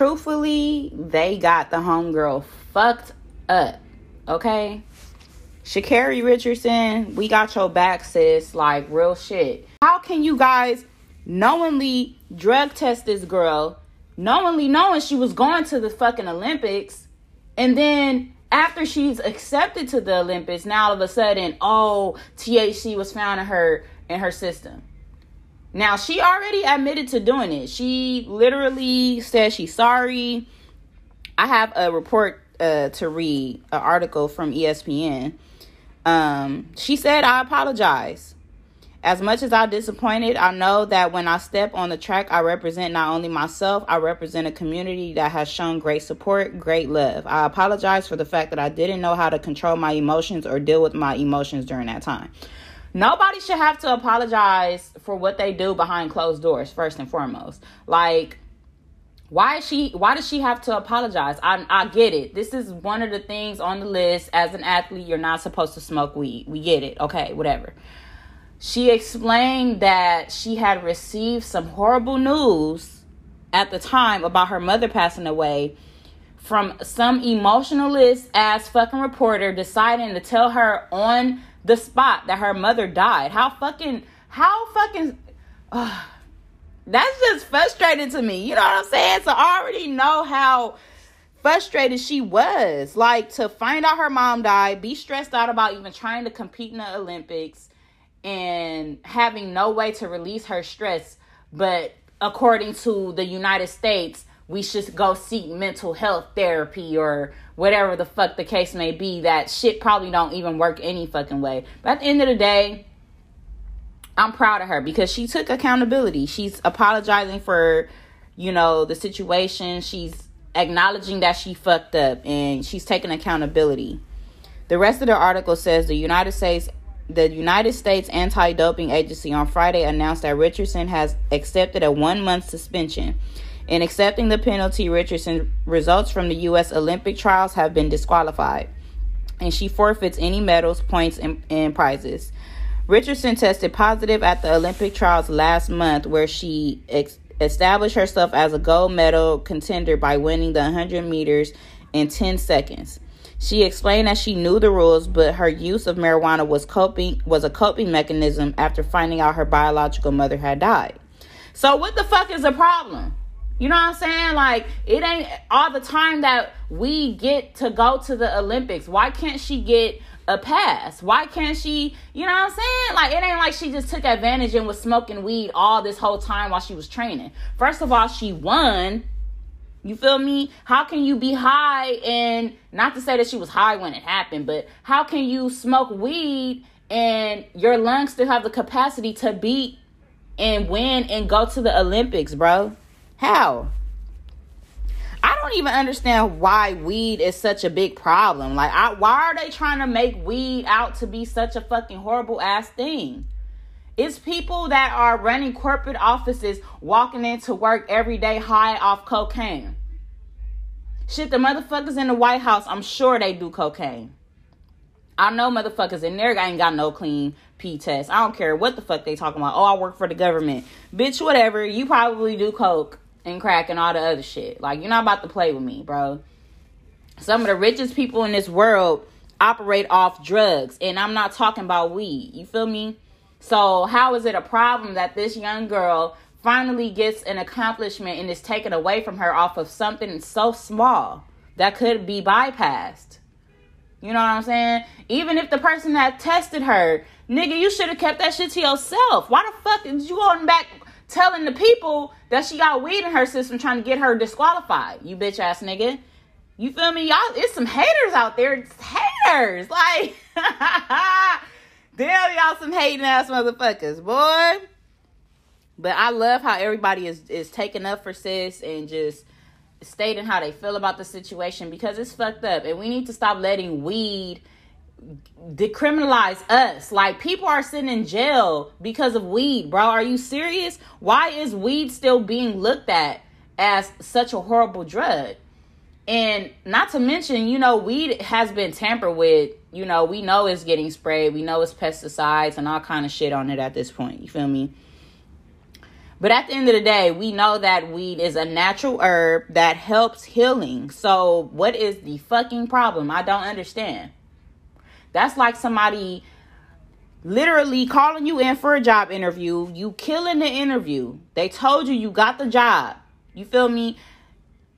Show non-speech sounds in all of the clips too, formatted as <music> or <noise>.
truthfully, they got the homegirl fucked up. Okay? Sha'Carri Richardson, we got your back, sis. Like, real shit. How can you guys knowingly drug test this girl, knowingly knowing she was going to the fucking Olympics, and then after she's accepted to the Olympics, now all of a sudden, oh, THC was found in her in her system. Now she already admitted to doing it. She literally said she's sorry. I have a report uh, to read, an article from ESPN. Um, she said, "I apologize. As much as I'm disappointed, I know that when I step on the track, I represent not only myself, I represent a community that has shown great support, great love. I apologize for the fact that I didn't know how to control my emotions or deal with my emotions during that time." Nobody should have to apologize for what they do behind closed doors, first and foremost. Like, why is she why does she have to apologize? I I get it. This is one of the things on the list as an athlete you're not supposed to smoke weed. We get it. Okay, whatever. She explained that she had received some horrible news at the time about her mother passing away from some emotionalist ass fucking reporter deciding to tell her on the spot that her mother died. How fucking, how fucking, uh, that's just frustrating to me. You know what I'm saying? So I already know how frustrated she was. Like to find out her mom died, be stressed out about even trying to compete in the Olympics and having no way to release her stress. But according to the United States, we should go seek mental health therapy or whatever the fuck the case may be that shit probably don't even work any fucking way. But at the end of the day i'm proud of her because she took accountability. She's apologizing for you know the situation. She's acknowledging that she fucked up and she's taking accountability. The rest of the article says the united states the United States Anti Doping Agency on Friday announced that Richardson has accepted a one month suspension in accepting the penalty, Richardson results from the U.S. Olympic trials have been disqualified, and she forfeits any medals, points, and, and prizes. Richardson tested positive at the Olympic trials last month, where she ex- established herself as a gold medal contender by winning the 100 meters in 10 seconds. She explained that she knew the rules, but her use of marijuana was coping was a coping mechanism after finding out her biological mother had died. So what the fuck is the problem? You know what I'm saying? Like, it ain't all the time that we get to go to the Olympics. Why can't she get a pass? Why can't she, you know what I'm saying? Like, it ain't like she just took advantage and was smoking weed all this whole time while she was training. First of all, she won. You feel me? How can you be high and not to say that she was high when it happened, but how can you smoke weed and your lungs still have the capacity to beat and win and go to the Olympics, bro? How? I don't even understand why weed is such a big problem. Like, I, why are they trying to make weed out to be such a fucking horrible ass thing? It's people that are running corporate offices walking into work every day high off cocaine. Shit, the motherfuckers in the White House, I'm sure they do cocaine. I know motherfuckers in there ain't got no clean P test. I don't care what the fuck they talking about. Oh, I work for the government. Bitch, whatever. You probably do coke and crack and all the other shit. Like, you're not about to play with me, bro. Some of the richest people in this world operate off drugs, and I'm not talking about weed. You feel me? So, how is it a problem that this young girl finally gets an accomplishment and is taken away from her off of something so small that could be bypassed? You know what I'm saying? Even if the person that tested her, nigga, you should have kept that shit to yourself. Why the fuck did you going back telling the people that she got weed in her system trying to get her disqualified. You bitch ass nigga. You feel me? Y'all, it's some haters out there. It's haters. <laughs> Like, damn, y'all some hating ass motherfuckers, boy. But I love how everybody is, is taking up for sis and just stating how they feel about the situation because it's fucked up. And we need to stop letting weed decriminalize us. Like people are sitting in jail because of weed, bro. Are you serious? Why is weed still being looked at as such a horrible drug? And not to mention, you know, weed has been tampered with. You know, we know it's getting sprayed. We know it's pesticides and all kind of shit on it at this point. You feel me? But at the end of the day, we know that weed is a natural herb that helps healing. So, what is the fucking problem? I don't understand. That's like somebody literally calling you in for a job interview, you killing the interview. They told you you got the job. You feel me?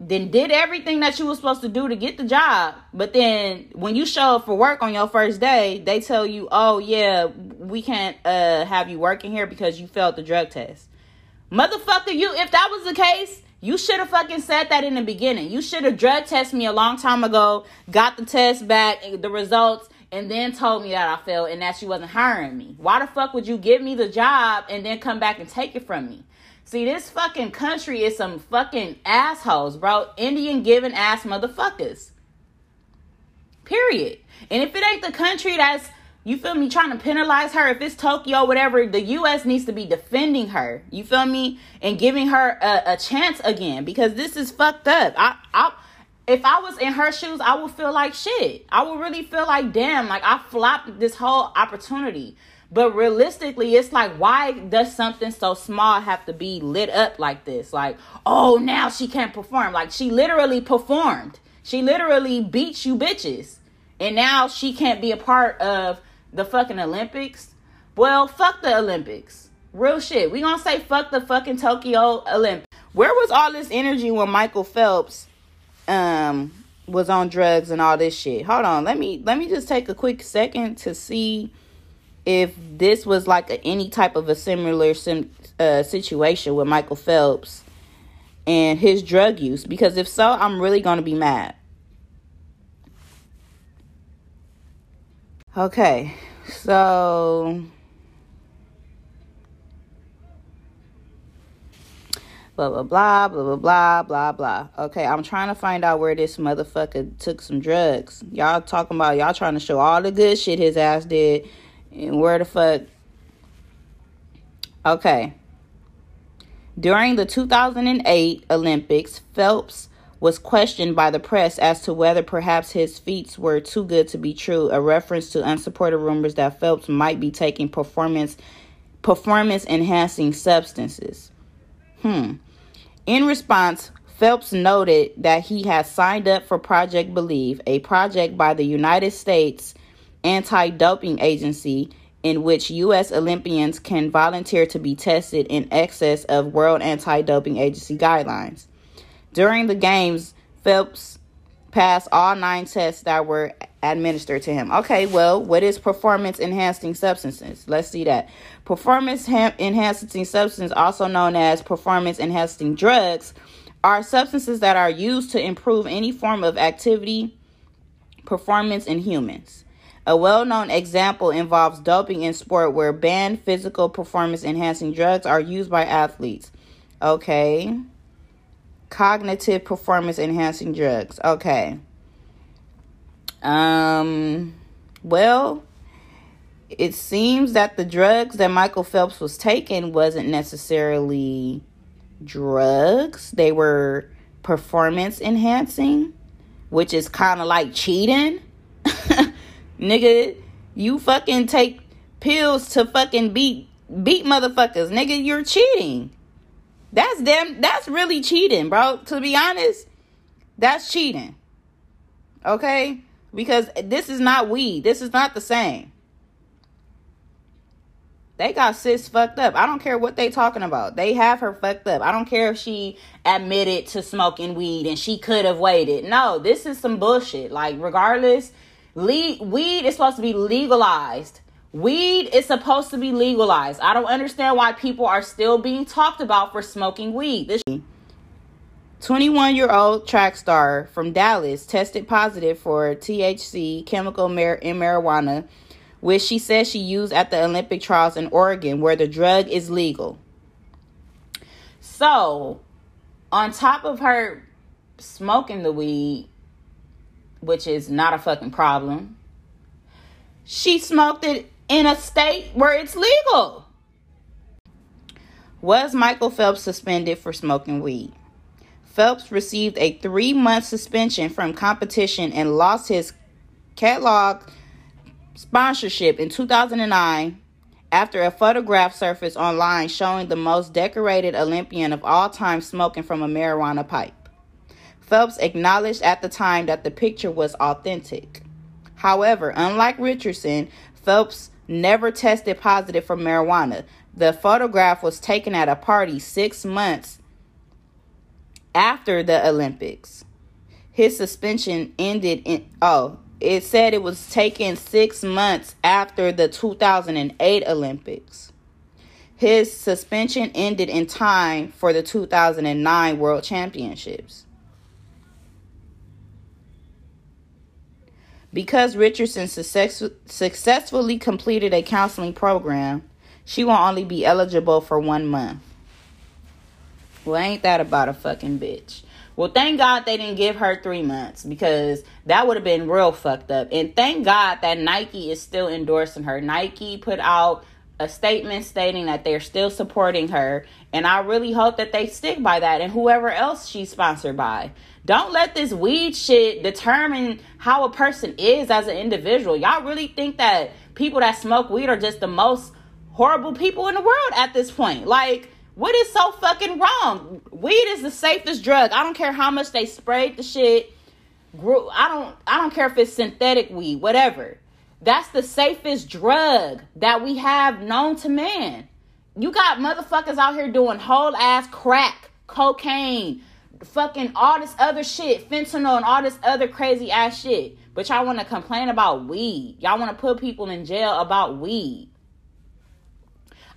Then did everything that you were supposed to do to get the job. But then when you show up for work on your first day, they tell you, "Oh yeah, we can't uh have you working here because you failed the drug test." Motherfucker, you if that was the case, you should have fucking said that in the beginning. You should have drug tested me a long time ago, got the test back, the results, and then told me that I failed and that she wasn't hiring me. Why the fuck would you give me the job and then come back and take it from me? See, this fucking country is some fucking assholes, bro. Indian giving ass motherfuckers. Period. And if it ain't the country that's, you feel me, trying to penalize her, if it's Tokyo, whatever, the U.S. needs to be defending her. You feel me? And giving her a, a chance again because this is fucked up. I, I, if I was in her shoes, I would feel like shit. I would really feel like, damn, like I flopped this whole opportunity. But realistically, it's like, why does something so small have to be lit up like this? Like, oh, now she can't perform. Like, she literally performed. She literally beat you bitches. And now she can't be a part of the fucking Olympics. Well, fuck the Olympics. Real shit. We gonna say fuck the fucking Tokyo Olympics. Where was all this energy when Michael Phelps um was on drugs and all this shit. Hold on, let me let me just take a quick second to see if this was like a, any type of a similar sim, uh, situation with Michael Phelps and his drug use because if so, I'm really going to be mad. Okay. So blah blah blah blah blah blah blah. Okay, I'm trying to find out where this motherfucker took some drugs. Y'all talking about y'all trying to show all the good shit his ass did, and where the fuck? Okay. During the 2008 Olympics, Phelps was questioned by the press as to whether perhaps his feats were too good to be true, a reference to unsupported rumors that Phelps might be taking performance performance enhancing substances. Hmm. In response, Phelps noted that he has signed up for Project Believe, a project by the United States Anti Doping Agency in which U.S. Olympians can volunteer to be tested in excess of World Anti Doping Agency guidelines. During the Games, Phelps passed all nine tests that were administered to him. Okay, well, what is performance enhancing substances? Let's see that. Performance enhancing substances, also known as performance enhancing drugs, are substances that are used to improve any form of activity performance in humans. A well known example involves doping in sport where banned physical performance enhancing drugs are used by athletes. Okay. Cognitive performance enhancing drugs. Okay. Um, well, it seems that the drugs that Michael Phelps was taking wasn't necessarily drugs. They were performance enhancing, which is kind of like cheating. <laughs> Nigga, you fucking take pills to fucking beat beat motherfuckers. Nigga, you're cheating. That's them that's really cheating, bro. To be honest, that's cheating. Okay? Because this is not weed. This is not the same. They got sis fucked up. I don't care what they talking about. They have her fucked up. I don't care if she admitted to smoking weed and she could have waited. No, this is some bullshit. Like regardless, le- weed is supposed to be legalized. Weed is supposed to be legalized. I don't understand why people are still being talked about for smoking weed. This 21 year old track star from Dallas tested positive for THC chemical mar- in marijuana which she says she used at the Olympic trials in Oregon, where the drug is legal. So, on top of her smoking the weed, which is not a fucking problem, she smoked it in a state where it's legal. Was Michael Phelps suspended for smoking weed? Phelps received a three month suspension from competition and lost his Kellogg sponsorship in 2009 after a photograph surfaced online showing the most decorated Olympian of all time smoking from a marijuana pipe. Phelps acknowledged at the time that the picture was authentic. However, unlike Richardson, Phelps never tested positive for marijuana. The photograph was taken at a party six months after the Olympics. His suspension ended in, oh, it said it was taken six months after the 2008 Olympics. His suspension ended in time for the 2009 World Championships. Because Richardson success- successfully completed a counseling program, she will only be eligible for one month. Well, ain't that about a fucking bitch? Well, thank God they didn't give her three months because that would have been real fucked up. And thank God that Nike is still endorsing her. Nike put out a statement stating that they're still supporting her. And I really hope that they stick by that and whoever else she's sponsored by. Don't let this weed shit determine how a person is as an individual. Y'all really think that people that smoke weed are just the most horrible people in the world at this point? Like, what is so fucking wrong? Weed is the safest drug. I don't care how much they sprayed the shit. I don't I don't care if it's synthetic weed, whatever. That's the safest drug that we have known to man. You got motherfuckers out here doing whole ass crack, cocaine, fucking all this other shit, fentanyl and all this other crazy ass shit. But y'all want to complain about weed. Y'all want to put people in jail about weed.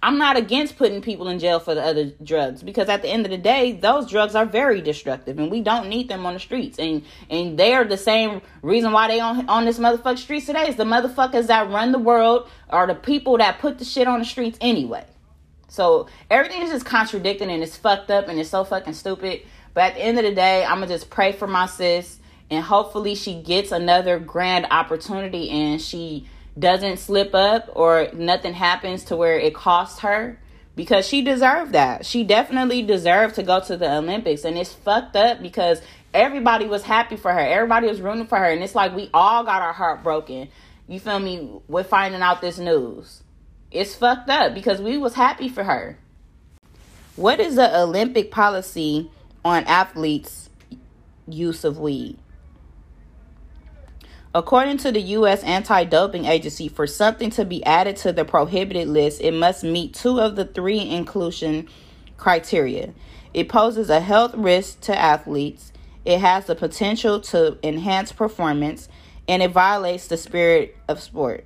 I'm not against putting people in jail for the other drugs because at the end of the day, those drugs are very destructive and we don't need them on the streets. And and they're the same reason why they on on this motherfucking streets today is the motherfuckers that run the world are the people that put the shit on the streets anyway. So everything is just contradicting and it's fucked up and it's so fucking stupid. But at the end of the day, I'm gonna just pray for my sis and hopefully she gets another grand opportunity and she doesn't slip up or nothing happens to where it costs her because she deserved that. She definitely deserved to go to the Olympics and it's fucked up because everybody was happy for her. Everybody was rooting for her and it's like we all got our heart broken. You feel me? We're finding out this news. It's fucked up because we was happy for her. What is the Olympic policy on athletes use of weed? According to the U.S. Anti Doping Agency, for something to be added to the prohibited list, it must meet two of the three inclusion criteria. It poses a health risk to athletes, it has the potential to enhance performance, and it violates the spirit of sport.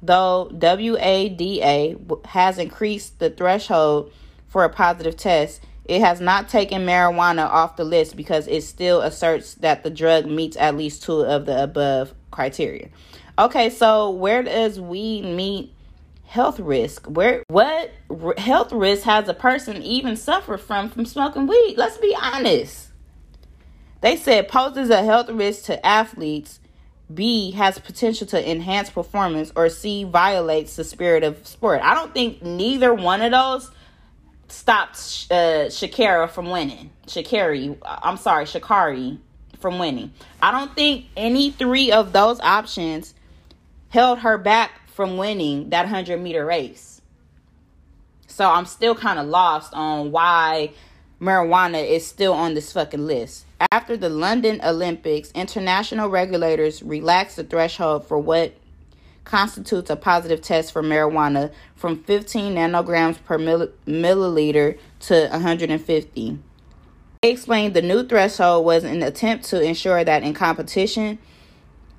Though WADA has increased the threshold for a positive test, it has not taken marijuana off the list because it still asserts that the drug meets at least two of the above criteria. Okay, so where does weed meet health risk? Where what r- health risk has a person even suffered from from smoking weed? Let's be honest. They said poses a health risk to athletes. B has potential to enhance performance, or C violates the spirit of sport. I don't think neither one of those stopped uh, Shakira from winning. Sha'Carri, I'm sorry, Sha'Carri from winning. I don't think any three of those options held her back from winning that 100 meter race. So I'm still kind of lost on why marijuana is still on this fucking list. After the London Olympics, international regulators relaxed the threshold for what constitutes a positive test for marijuana from 15 nanograms per milliliter to 150. They explained the new threshold was an attempt to ensure that in competition,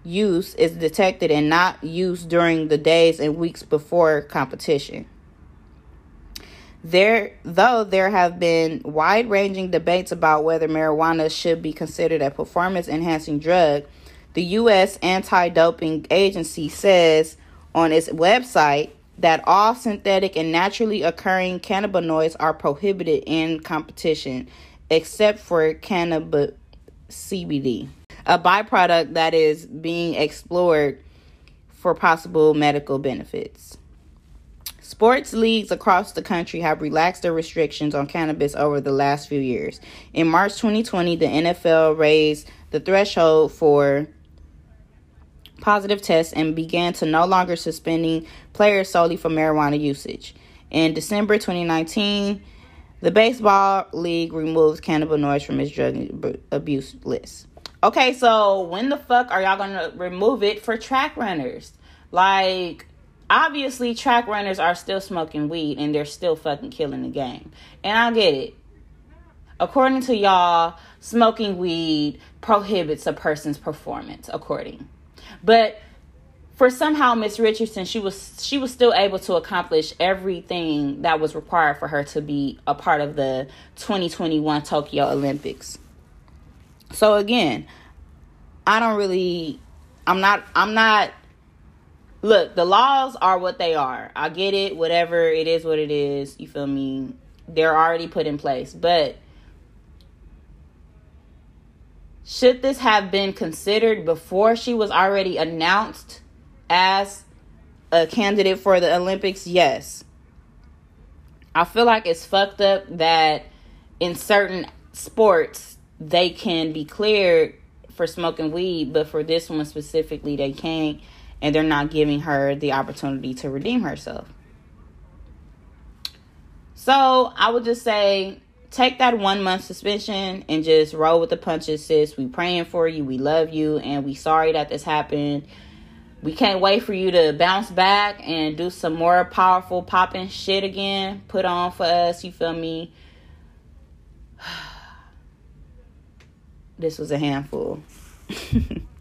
use is detected and not used during the days and weeks before competition. There, though there have been wide-ranging debates about whether marijuana should be considered a performance-enhancing drug, the U.S. Anti Doping Agency says on its website that all synthetic and naturally occurring cannabinoids are prohibited in competition except for cannabis CBD, a byproduct that is being explored for possible medical benefits. Sports leagues across the country have relaxed their restrictions on cannabis over the last few years. In March 2020, the NFL raised the threshold for positive tests and began to no longer suspending players solely for marijuana usage. In December 2019, the baseball league removed cannabinoids from its drug abuse list. Okay, so when the fuck are y'all gonna remove it for track runners? Like, obviously, track runners are still smoking weed and they're still fucking killing the game. And I get it. According to y'all, smoking weed prohibits a person's performance, according. But for somehow Miss Richardson, she was she was still able to accomplish everything that was required for her to be a part of the 2021 Tokyo Olympics. So again, I don't really I'm not I'm not look, the laws are what they are. I get it, whatever it is what it is, you feel me? They're already put in place. But should this have been considered before she was already announced as a candidate for the Olympics? Yes. I feel like it's fucked up that in certain sports they can be cleared for smoking weed, but for this one specifically, they can't, and they're not giving her the opportunity to redeem herself. So I would just say take that one month suspension and just roll with the punches, sis. We praying for you, we love you, and we sorry that this happened. We can't wait for you to bounce back and do some more powerful popping shit again. Put on for us, you feel me? <sighs> this was a handful. <laughs>